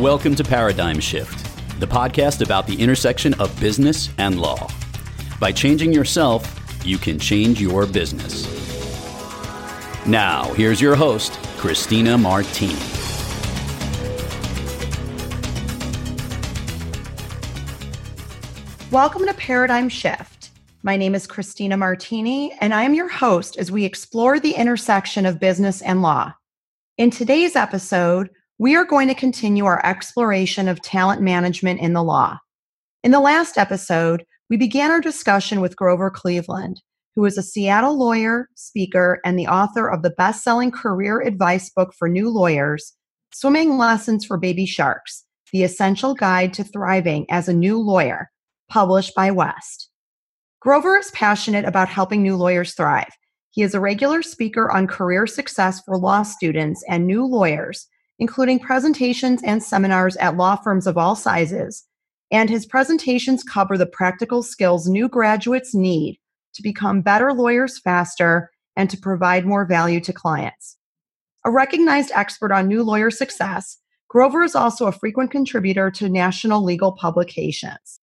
Welcome to Paradigm Shift, the podcast about the intersection of business and law. By changing yourself, you can change your business. Now, here's your host, Christina Martini. Welcome to Paradigm Shift. My name is Christina Martini, and I am your host as we explore the intersection of business and law. In today's episode, we are going to continue our exploration of talent management in the law. In the last episode, we began our discussion with Grover Cleveland, who is a Seattle lawyer, speaker, and the author of the best selling career advice book for new lawyers, Swimming Lessons for Baby Sharks The Essential Guide to Thriving as a New Lawyer published by West. Grover is passionate about helping new lawyers thrive. He is a regular speaker on career success for law students and new lawyers, including presentations and seminars at law firms of all sizes. And his presentations cover the practical skills new graduates need to become better lawyers faster and to provide more value to clients. A recognized expert on new lawyer success, Grover is also a frequent contributor to national legal publications.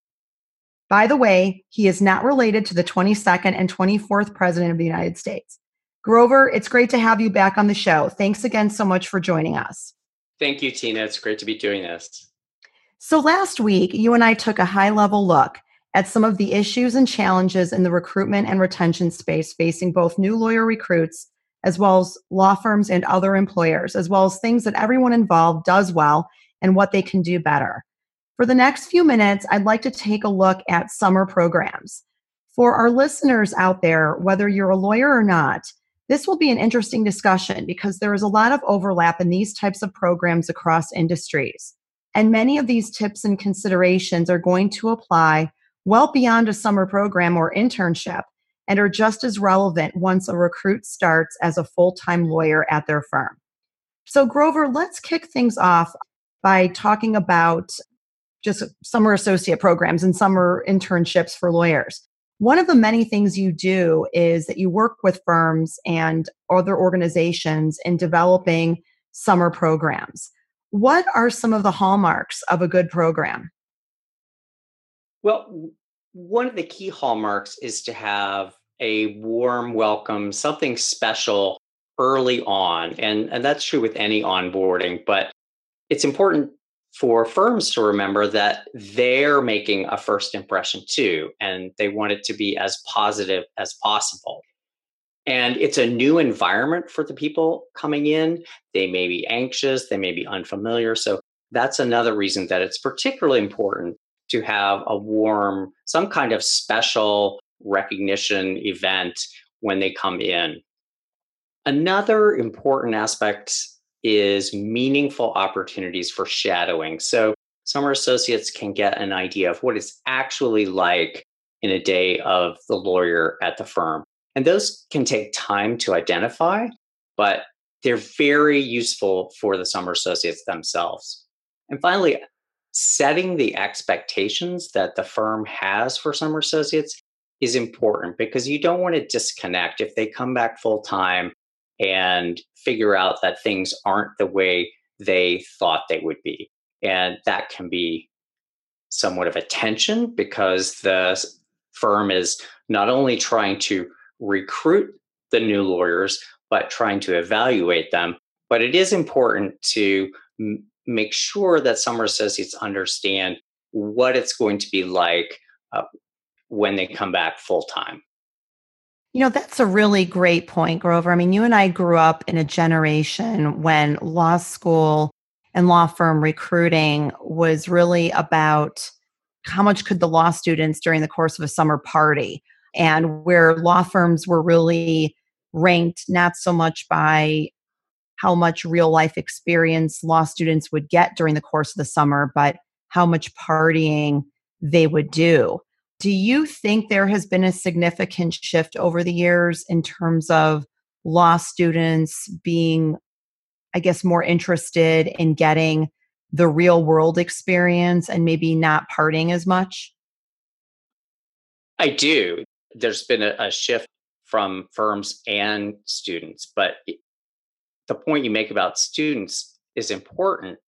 By the way, he is not related to the 22nd and 24th President of the United States. Grover, it's great to have you back on the show. Thanks again so much for joining us. Thank you, Tina. It's great to be doing this. So, last week, you and I took a high level look at some of the issues and challenges in the recruitment and retention space facing both new lawyer recruits as well as law firms and other employers, as well as things that everyone involved does well and what they can do better. For the next few minutes, I'd like to take a look at summer programs. For our listeners out there, whether you're a lawyer or not, this will be an interesting discussion because there is a lot of overlap in these types of programs across industries. And many of these tips and considerations are going to apply well beyond a summer program or internship and are just as relevant once a recruit starts as a full time lawyer at their firm. So, Grover, let's kick things off by talking about just summer associate programs and summer internships for lawyers. One of the many things you do is that you work with firms and other organizations in developing summer programs. What are some of the hallmarks of a good program? Well, one of the key hallmarks is to have a warm welcome, something special early on. And, and that's true with any onboarding, but it's important for firms to remember that they're making a first impression too, and they want it to be as positive as possible. And it's a new environment for the people coming in. They may be anxious, they may be unfamiliar. So that's another reason that it's particularly important to have a warm, some kind of special recognition event when they come in. Another important aspect is meaningful opportunities for shadowing. So summer associates can get an idea of what it's actually like in a day of the lawyer at the firm. And those can take time to identify, but they're very useful for the summer associates themselves. And finally, setting the expectations that the firm has for summer associates is important because you don't want to disconnect if they come back full time and figure out that things aren't the way they thought they would be. And that can be somewhat of a tension because the firm is not only trying to recruit the new lawyers, but trying to evaluate them. But it is important to m- make sure that summer associates understand what it's going to be like uh, when they come back full time. You know, that's a really great point, Grover. I mean, you and I grew up in a generation when law school and law firm recruiting was really about how much could the law students during the course of a summer party and where law firms were really ranked not so much by how much real life experience law students would get during the course of the summer, but how much partying they would do. Do you think there has been a significant shift over the years in terms of law students being, I guess, more interested in getting the real world experience and maybe not partying as much? I do. There's been a, a shift from firms and students, but the point you make about students is important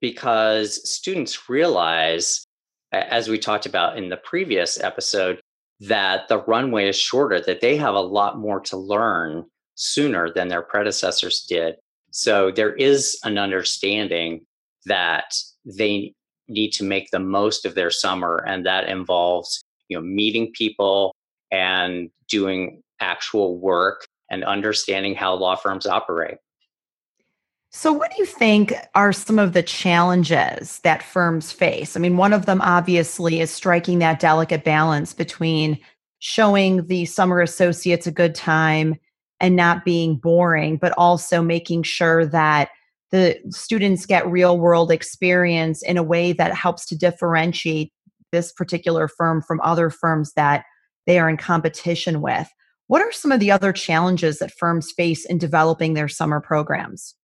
because students realize, as we talked about in the previous episode, that the runway is shorter, that they have a lot more to learn sooner than their predecessors did. So there is an understanding that they need to make the most of their summer, and that involves you know meeting people and doing actual work and understanding how law firms operate. So, what do you think are some of the challenges that firms face? I mean, one of them obviously is striking that delicate balance between showing the summer associates a good time and not being boring, but also making sure that the students get real world experience in a way that helps to differentiate this particular firm from other firms that they are in competition with. What are some of the other challenges that firms face in developing their summer programs?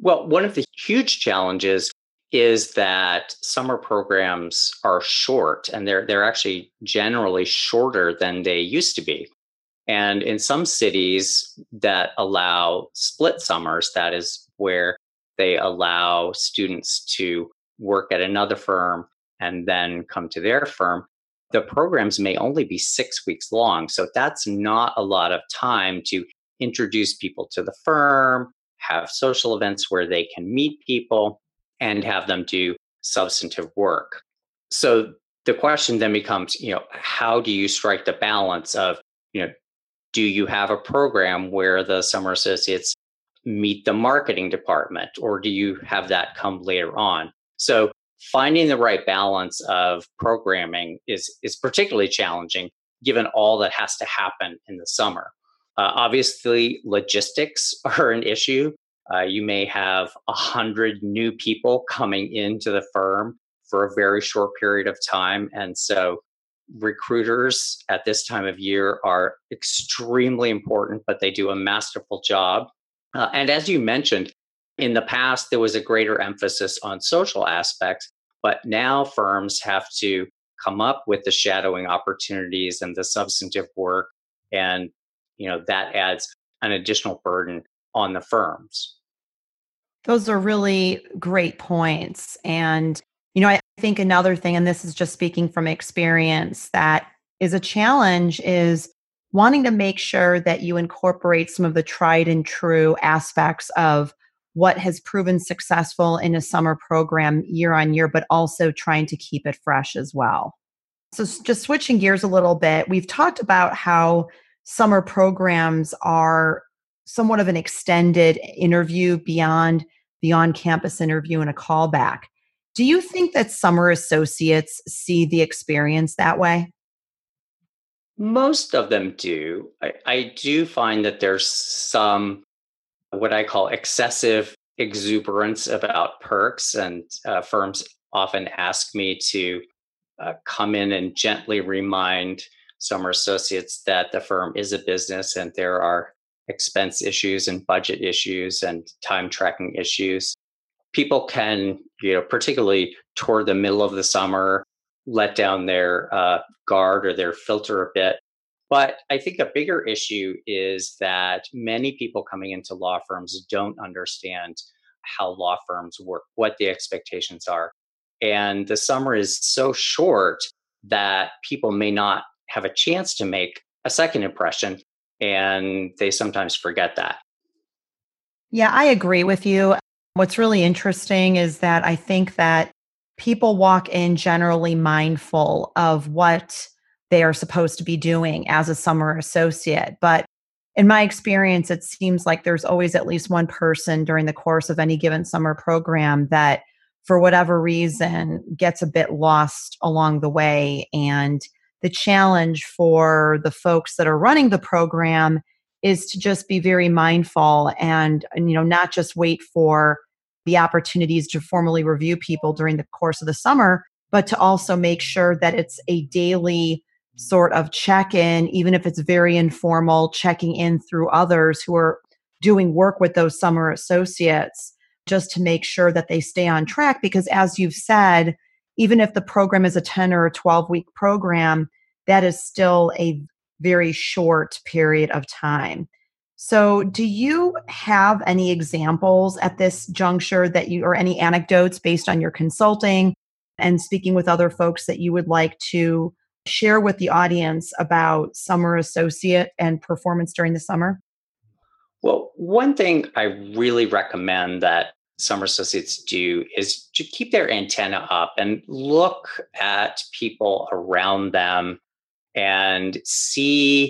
Well, one of the huge challenges is that summer programs are short and they're they're actually generally shorter than they used to be. And in some cities that allow split summers, that is where they allow students to work at another firm and then come to their firm. The programs may only be six weeks long. So that's not a lot of time to introduce people to the firm, have social events where they can meet people, and have them do substantive work. So the question then becomes, you know, how do you strike the balance of, you know, do you have a program where the summer associates meet the marketing department or do you have that come later on? So finding the right balance of programming is is particularly challenging given all that has to happen in the summer. Uh, obviously, logistics are an issue. Uh, you may have a hundred new people coming into the firm for a very short period of time, and so recruiters at this time of year are extremely important, but they do a masterful job. Uh, and as you mentioned, in the past, there was a greater emphasis on social aspects, but now firms have to come up with the shadowing opportunities and the substantive work. And, you know, that adds an additional burden on the firms. Those are really great points. And, you know, I think another thing, and this is just speaking from experience, that is a challenge is wanting to make sure that you incorporate some of the tried and true aspects of what has proven successful in a summer program year on year, but also trying to keep it fresh as well. So, just switching gears a little bit, we've talked about how summer programs are somewhat of an extended interview beyond the on campus interview and a callback. Do you think that summer associates see the experience that way? Most of them do. I, I do find that there's some what I call excessive exuberance about perks, and uh, firms often ask me to uh, come in and gently remind summer associates that the firm is a business and there are expense issues and budget issues and time tracking issues. People can, you know, particularly toward the middle of the summer, let down their uh, guard or their filter a bit but I think a bigger issue is that many people coming into law firms don't understand how law firms work, what the expectations are. And the summer is so short that people may not have a chance to make a second impression, and they sometimes forget that. Yeah, I agree with you. What's really interesting is that I think that people walk in generally mindful of what they are supposed to be doing as a summer associate. But in my experience, it seems like there's always at least one person during the course of any given summer program that, for whatever reason, gets a bit lost along the way. And the challenge for the folks that are running the program is to just be very mindful and, you know not just wait for the opportunities to formally review people during the course of the summer but to also make sure that it's a daily sort of check in, even if it's very informal, checking in through others who are doing work with those summer associates just to make sure that they stay on track. Because as you've said, even if the program is a 10 or a 12 week program, that is still a very short period of time. So, do you have any examples at this juncture that you, or any anecdotes based on your consulting and speaking with other folks that you would like to share with the audience about summer associate and performance during the summer? Well, one thing I really recommend that summer associates do is to keep their antenna up and look at people around them and see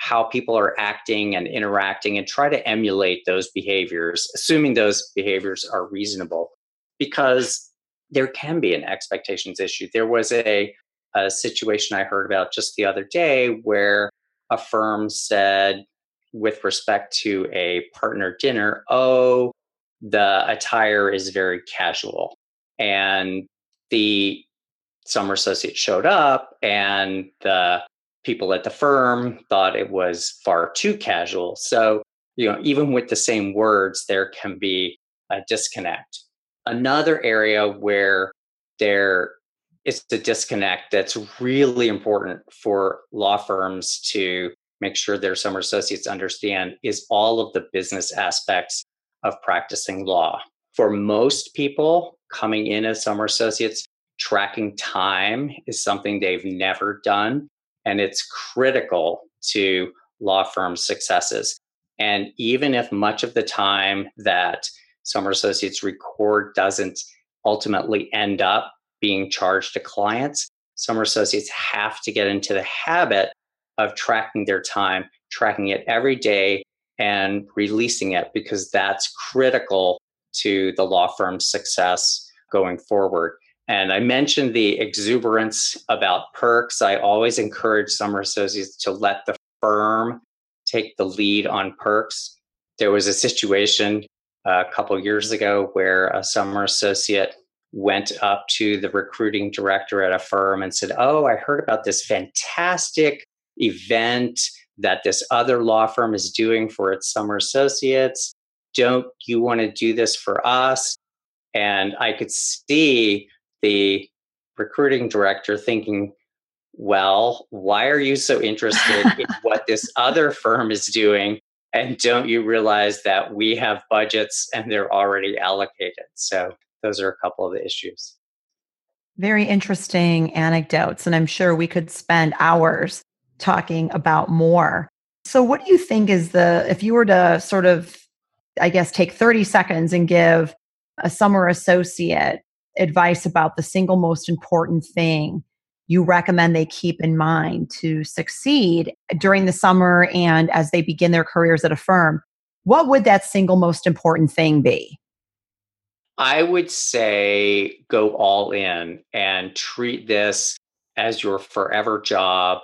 how people are acting and interacting and try to emulate those behaviors, assuming those behaviors are reasonable, because there can be an expectations issue. There was a, a situation I heard about just the other day where a firm said, with respect to a partner dinner, oh, the attire is very casual. And the summer associate showed up and the people at the firm thought it was far too casual. So, you know, even with the same words, there can be a disconnect. Another area where there is a disconnect that's really important for law firms to make sure their summer associates understand is all of the business aspects of practicing law. For most people coming in as summer associates, tracking time is something they've never done and it's critical to law firm successes. And even if much of the time that summer associates record doesn't ultimately end up being charged to clients, summer associates have to get into the habit of tracking their time, tracking it every day, and releasing it because that's critical to the law firm's success going forward. And I mentioned the exuberance about perks. I always encourage summer associates to let the firm take the lead on perks. There was a situation uh, a couple years ago where a summer associate went up to the recruiting director at a firm and said, Oh, I heard about this fantastic event that this other law firm is doing for its summer associates. Don't you want to do this for us? And I could see the recruiting director thinking, well, why are you so interested in what this other firm is doing? And don't you realize that we have budgets and they're already allocated? So, those are a couple of the issues. Very interesting anecdotes. And I'm sure we could spend hours talking about more. So, what do you think is the, if you were to sort of, I guess, take 30 seconds and give a summer associate advice about the single most important thing you recommend they keep in mind to succeed during the summer and as they begin their careers at a firm, what would that single most important thing be? I would say go all in and treat this as your forever job.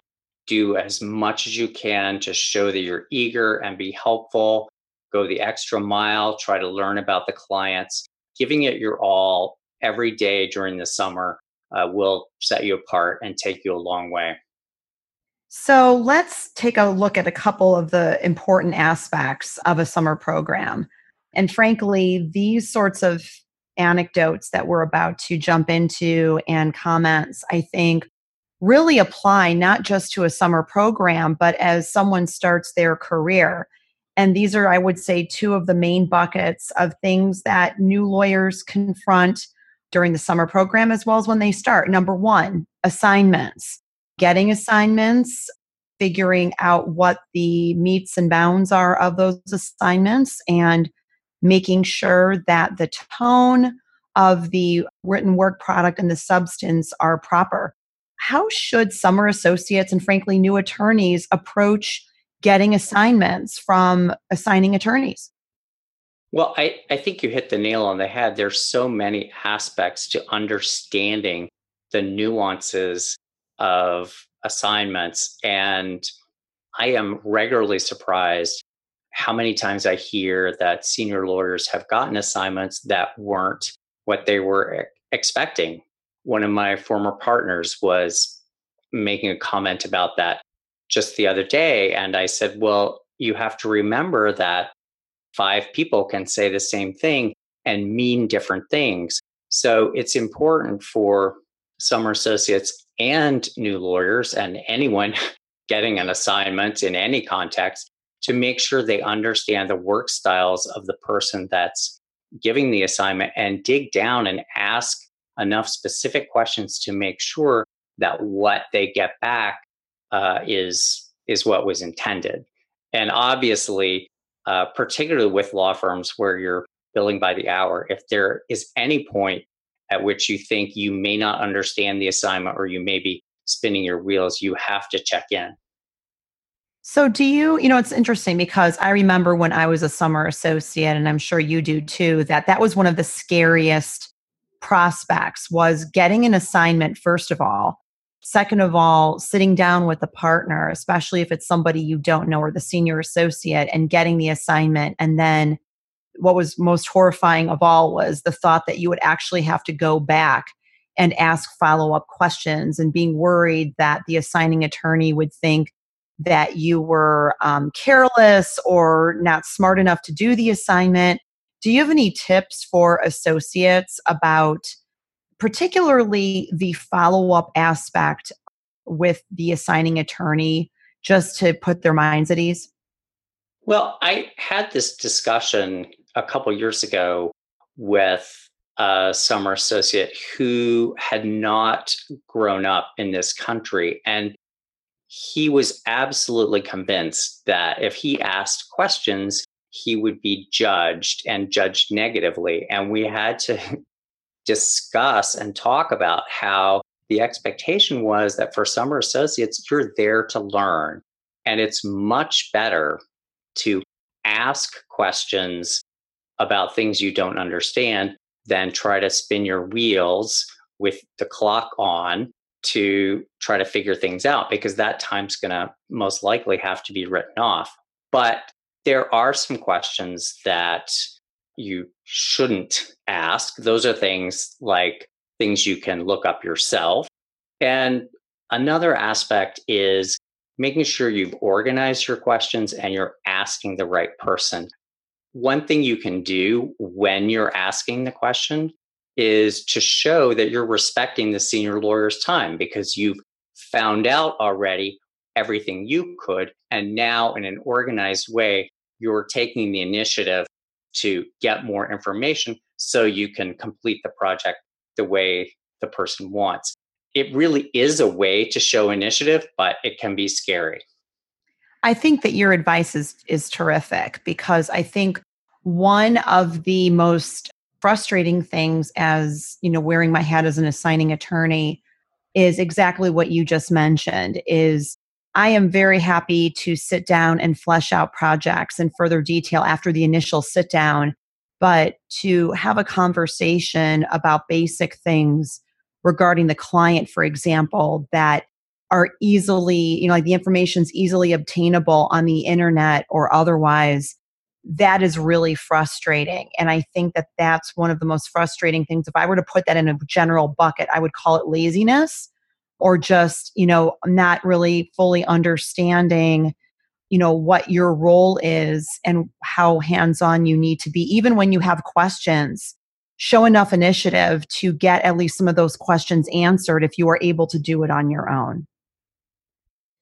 Do as much as you can to show that you're eager and be helpful. Go the extra mile, try to learn about the clients. Giving it your all every day during the summer uh, will set you apart and take you a long way. So let's take a look at a couple of the important aspects of a summer program. And frankly, these sorts of anecdotes that we're about to jump into and comments, I think, really apply not just to a summer program, but as someone starts their career. And these are, I would say, two of the main buckets of things that new lawyers confront during the summer program as well as when they start. Number one, assignments, getting assignments, figuring out what the metes and bounds are of those assignments, and making sure that the tone of the written work product and the substance are proper. How should summer associates and, frankly, new attorneys approach getting assignments from assigning attorneys? Well, I, I think you hit the nail on the head. There's so many aspects to understanding the nuances of assignments. And I am regularly surprised how many times I hear that senior lawyers have gotten assignments that weren't what they were expecting. One of my former partners was making a comment about that just the other day. And I said, Well, you have to remember that five people can say the same thing and mean different things. So it's important for summer associates and new lawyers and anyone getting an assignment in any context to make sure they understand the work styles of the person that's giving the assignment and dig down and ask enough specific questions to make sure that what they get back uh, is is what was intended. And obviously, uh, particularly with law firms where you're billing by the hour, if there is any point at which you think you may not understand the assignment or you may be spinning your wheels, you have to check in. So, do you, you know, it's interesting because I remember when I was a summer associate, and I'm sure you do too, that that was one of the scariest prospects was getting an assignment, first of all. Second of all, sitting down with a partner, especially if it's somebody you don't know or the senior associate, and getting the assignment. And then what was most horrifying of all was the thought that you would actually have to go back and ask follow up questions and being worried that the assigning attorney would think that you were um, careless or not smart enough to do the assignment. Do you have any tips for associates about particularly the follow up aspect with the assigning attorney just to put their minds at ease? Well, I had this discussion a couple years ago with a summer associate who had not grown up in this country. And he was absolutely convinced that if he asked questions, he would be judged and judged negatively. And we had to discuss and talk about how the expectation was that for summer associates, you're there to learn. And it's much better to ask questions about things you don't understand than try to spin your wheels with the clock on to try to figure things out because that time's going to most likely have to be written off. But there are some questions that you shouldn't ask. Those are things like things you can look up yourself. And another aspect is making sure you've organized your questions and you're asking the right person. One thing you can do when you're asking the question is to show that you're respecting the senior lawyer's time because you've found out already everything you could. And now, in an organized way, you're taking the initiative to get more information so you can complete the project the way the person wants. It really is a way to show initiative, but it can be scary. I think that your advice is is terrific because I think one of the most frustrating things as, you know, wearing my hat as an assigning attorney is exactly what you just mentioned is I am very happy to sit down and flesh out projects in further detail after the initial sit down, but to have a conversation about basic things regarding the client, for example, that are easily, you know, like the information's easily obtainable on the internet or otherwise that is really frustrating. And I think that that's one of the most frustrating things. If I were to put that in a general bucket, I would call it laziness or just, you know, not really fully understanding, you know, what your role is and how hands on you need to be. Even when you have questions, show enough initiative to get at least some of those questions answered if you are able to do it on your own.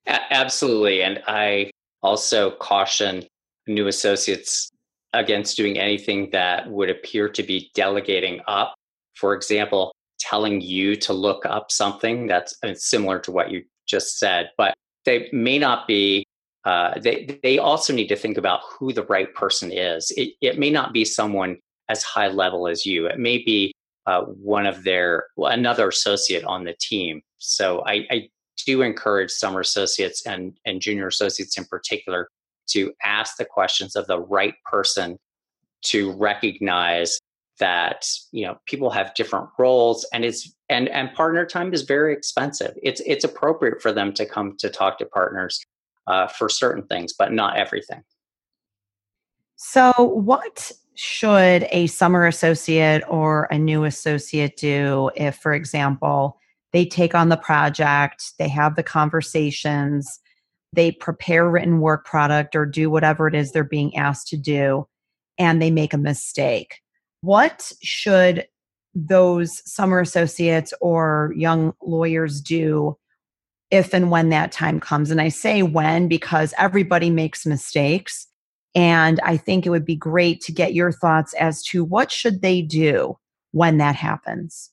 Absolutely. And I also caution new associates against doing anything that would appear to be delegating up. For example, telling you to look up something that's uh, similar to what you just said, but they may not be. Uh, they they also need to think about who the right person is. It, it may not be someone as high level as you. It may be uh, one of their another associate on the team. So I, I do encourage summer associates and and junior associates in particular to ask the questions of the right person to recognize that you know people have different roles and it's and and partner time is very expensive. It's it's appropriate for them to come to talk to partners uh, for certain things but not everything. So what should a summer associate or a new associate do if for example they take on the project they have the conversations they prepare written work product or do whatever it is they're being asked to do and they make a mistake what should those summer associates or young lawyers do if and when that time comes. And I say when because everybody makes mistakes. And I think it would be great to get your thoughts as to what should they do when that happens.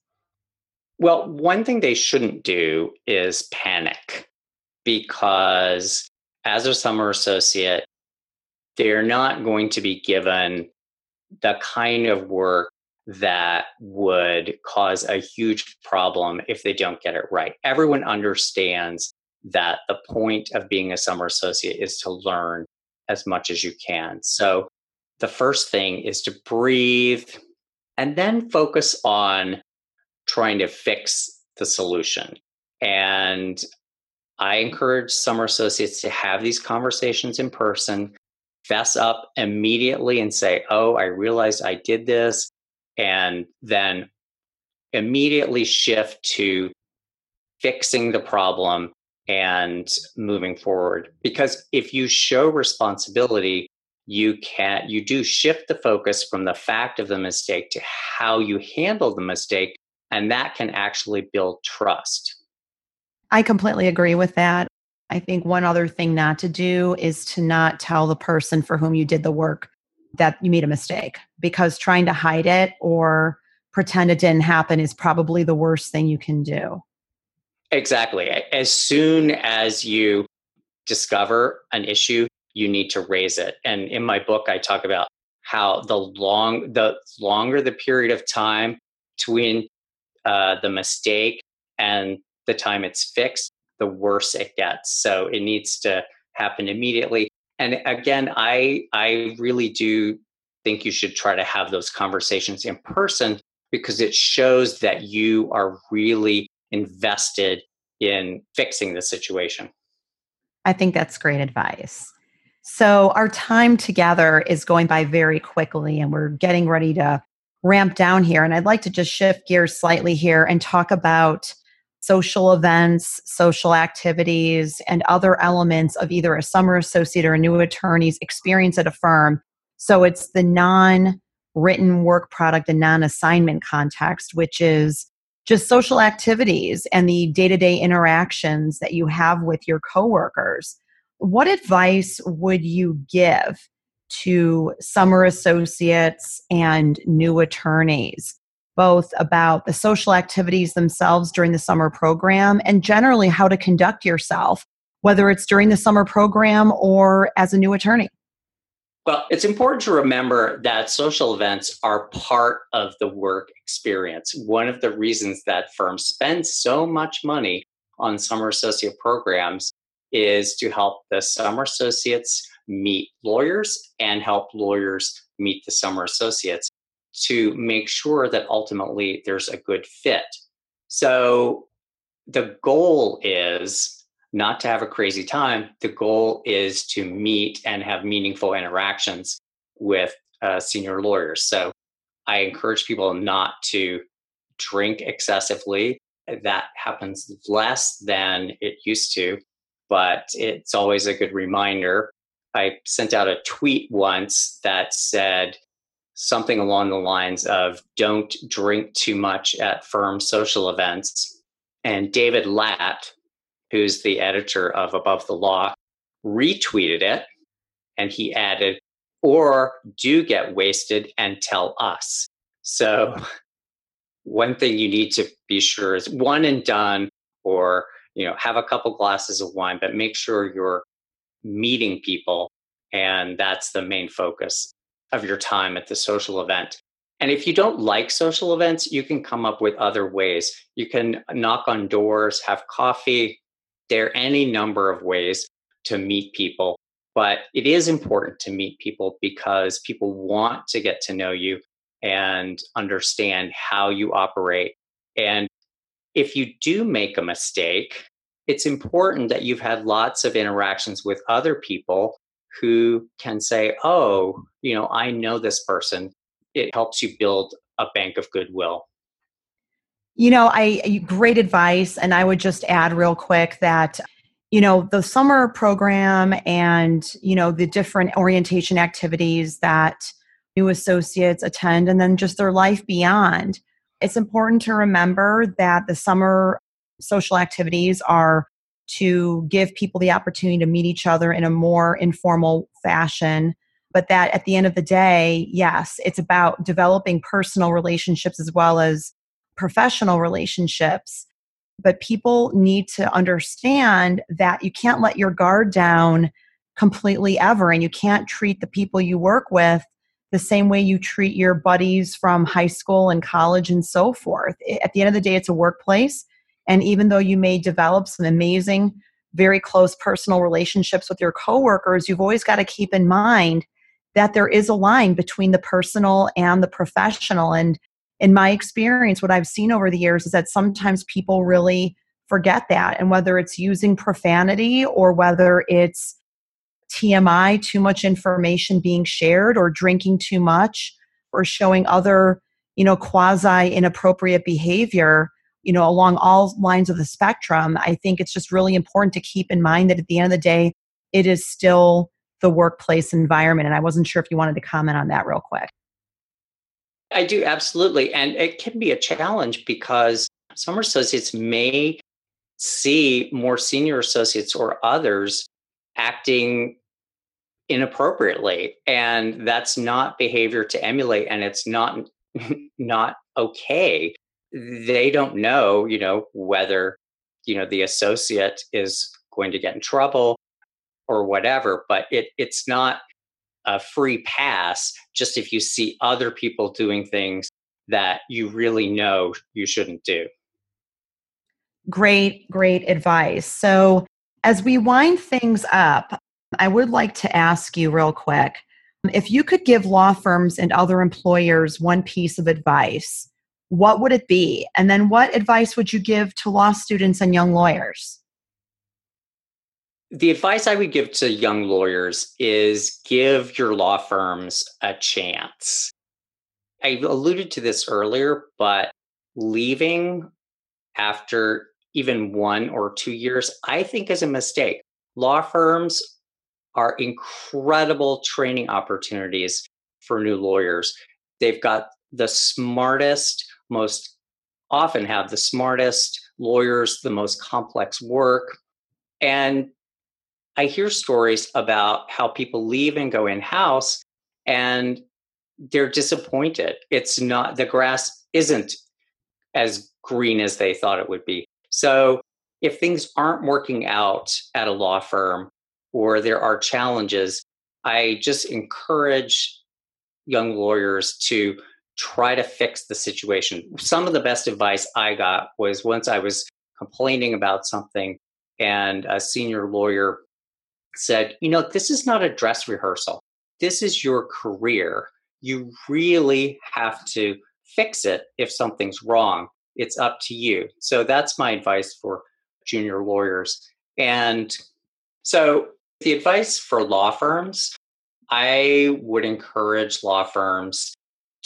Well, one thing they shouldn't do is panic because as a summer associate, they're not going to be given the kind of work that would cause a huge problem if they don't get it right. Everyone understands that the point of being a summer associate is to learn as much as you can. So the first thing is to breathe and then focus on trying to fix the solution. And I encourage summer associates to have these conversations in person, fess up immediately and say, Oh, I realized I did this. And then immediately shift to fixing the problem and moving forward. Because if you show responsibility, you can you do shift the focus from the fact of the mistake to how you handle the mistake and that can actually build trust I completely agree with that. I think one other thing not to do is to not tell the person for whom you did the work that you made a mistake because trying to hide it or pretend it didn't happen is probably the worst thing you can do. Exactly. As soon as you discover an issue, you need to raise it. And in my book I talk about how the long the longer the period of time between uh, the mistake and the time it's fixed, the worse it gets. So it needs to happen immediately. And again, I I really do think you should try to have those conversations in person because it shows that you are really invested in fixing the situation. I think that's great advice. So, our time together is going by very quickly, and we're getting ready to ramp down here. And I'd like to just shift gears slightly here and talk about social events, social activities, and other elements of either a summer associate or a new attorney's experience at a firm. So it's the non written work product and non assignment context, which is just social activities and the day to day interactions that you have with your coworkers. What advice would you give to summer associates and new attorneys both about the social activities themselves during the summer program and generally how to conduct yourself, whether it's during the summer program or as a new attorney. Well, it's important to remember that social events are part of the work experience. One of the reasons that firms spend so much money on summer associate programs is to help the summer associates meet lawyers and help lawyers meet the summer associates to make sure that ultimately there's a good fit. So the goal is not to have a crazy time. The goal is to meet and have meaningful interactions with uh, senior lawyers. So I encourage people not to drink excessively. That happens less than it used to, but it's always a good reminder. I sent out a tweet once that said, something along the lines of don't drink too much at firm social events. And David Lat, who's the editor of Above the Law, retweeted it and he added, or do get wasted and tell us. So, one thing you need to be sure is one and done, or you know, have a couple glasses of wine, but make sure you're meeting people, and that's the main focus of your time at the social event. And if you don't like social events, you can come up with other ways. You can knock on doors, have coffee. There are any number of ways to meet people. But it is important to meet people because people want to get to know you and understand how you operate. And if you do make a mistake, it's important that you've had lots of interactions with other people who can say, oh, you know, I know this person. It helps you build a bank of goodwill. You know, I great advice. And I would just add real quick that, you know, the summer program and, you know, the different orientation activities that new associates attend and then just their life beyond. It's important to remember that the summer social activities are to give people the opportunity to meet each other in a more informal fashion. But that at the end of the day, yes, it's about developing personal relationships as well as professional relationships. But people need to understand that you can't let your guard down completely ever, and you can't treat the people you work with the same way you treat your buddies from high school and college and so forth. At the end of the day, it's a workplace. And even though you may develop some amazing, very close personal relationships with your coworkers, you've always got to keep in mind that there is a line between the personal and the professional. And in my experience, what I've seen over the years is that sometimes people really forget that. And whether it's using profanity or whether it's TMI, too much information being shared, or drinking too much, or showing other, you know, quasi inappropriate behavior, you know, along all lines of the spectrum, I think it's just really important to keep in mind that at the end of the day, it is still the workplace environment. And I wasn't sure if you wanted to comment on that real quick. I do, absolutely. And it can be a challenge because some associates may see more senior associates or others acting inappropriately and that's not behavior to emulate and it's not not okay they don't know you know whether you know the associate is going to get in trouble or whatever but it it's not a free pass just if you see other people doing things that you really know you shouldn't do. Great great advice. So as we wind things up I would like to ask you real quick if you could give law firms and other employers one piece of advice, what would it be? And then what advice would you give to law students and young lawyers? The advice I would give to young lawyers is give your law firms a chance. I alluded to this earlier, but leaving after even one or two years, I think is a mistake. Law firms are incredible training opportunities for new lawyers. They've got the smartest, most often have the smartest lawyers, the most complex work. And I hear stories about how people leave and go in house and they're disappointed. It's not, the grass isn't as green as they thought it would be. So if things aren't working out at a law firm, or there are challenges, I just encourage young lawyers to try to fix the situation. Some of the best advice I got was once I was complaining about something, and a senior lawyer said, You know, this is not a dress rehearsal. This is your career. You really have to fix it if something's wrong. It's up to you. So that's my advice for junior lawyers. And so the advice for law firms, I would encourage law firms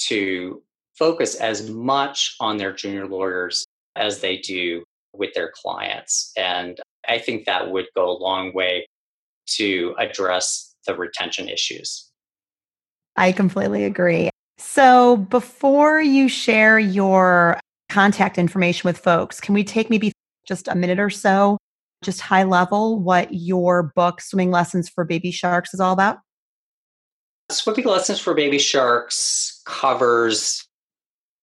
to focus as much on their junior lawyers as they do with their clients. And I think that would go a long way to address the retention issues. I completely agree. So, before you share your contact information with folks, can we take maybe just a minute or so just high level what your book swimming lessons for baby sharks is all about swimming lessons for baby sharks covers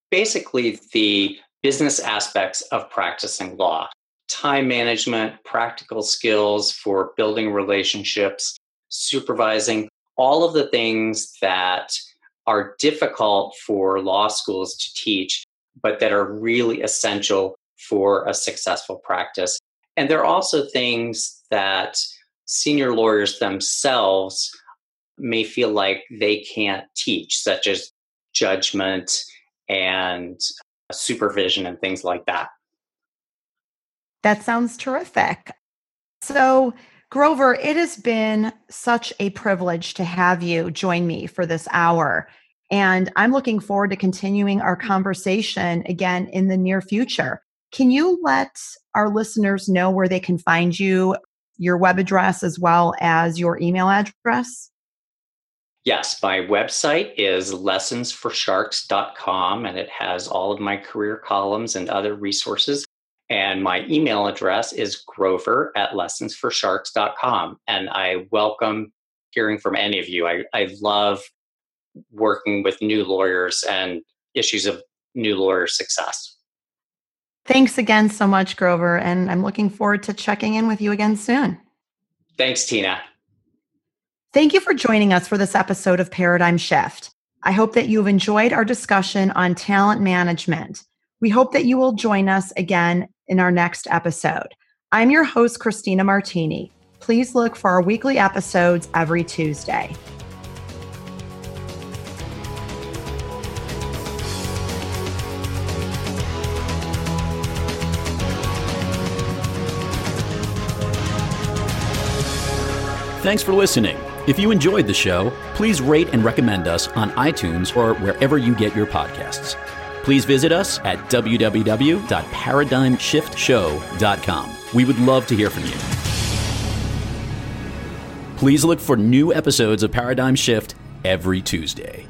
basically the business aspects of practicing law. Time management practical skills for building relationships supervising all of the things that are difficult for law schools to teach but that are really essential for a successful practice. And there are also things that senior lawyers themselves may feel like they can't teach, such as judgment and supervision and things like that. That sounds terrific. So, Grover, it has been such a privilege to have you join me for this hour. And I'm looking forward to continuing our conversation again in the near future. Can you let our listeners know where they can find you, your web address, as well as your email address? Yes, my website is lessonsforsharks.com and it has all of my career columns and other resources. And my email address is grover at lessonsforsharks.com. And I welcome hearing from any of you. I, I love working with new lawyers and issues of new lawyer success. Thanks again so much, Grover. And I'm looking forward to checking in with you again soon. Thanks, Tina. Thank you for joining us for this episode of Paradigm Shift. I hope that you've enjoyed our discussion on talent management. We hope that you will join us again in our next episode. I'm your host, Christina Martini. Please look for our weekly episodes every Tuesday. Thanks for listening. If you enjoyed the show, please rate and recommend us on iTunes or wherever you get your podcasts. Please visit us at www.paradigmshiftshow.com. We would love to hear from you. Please look for new episodes of Paradigm Shift every Tuesday.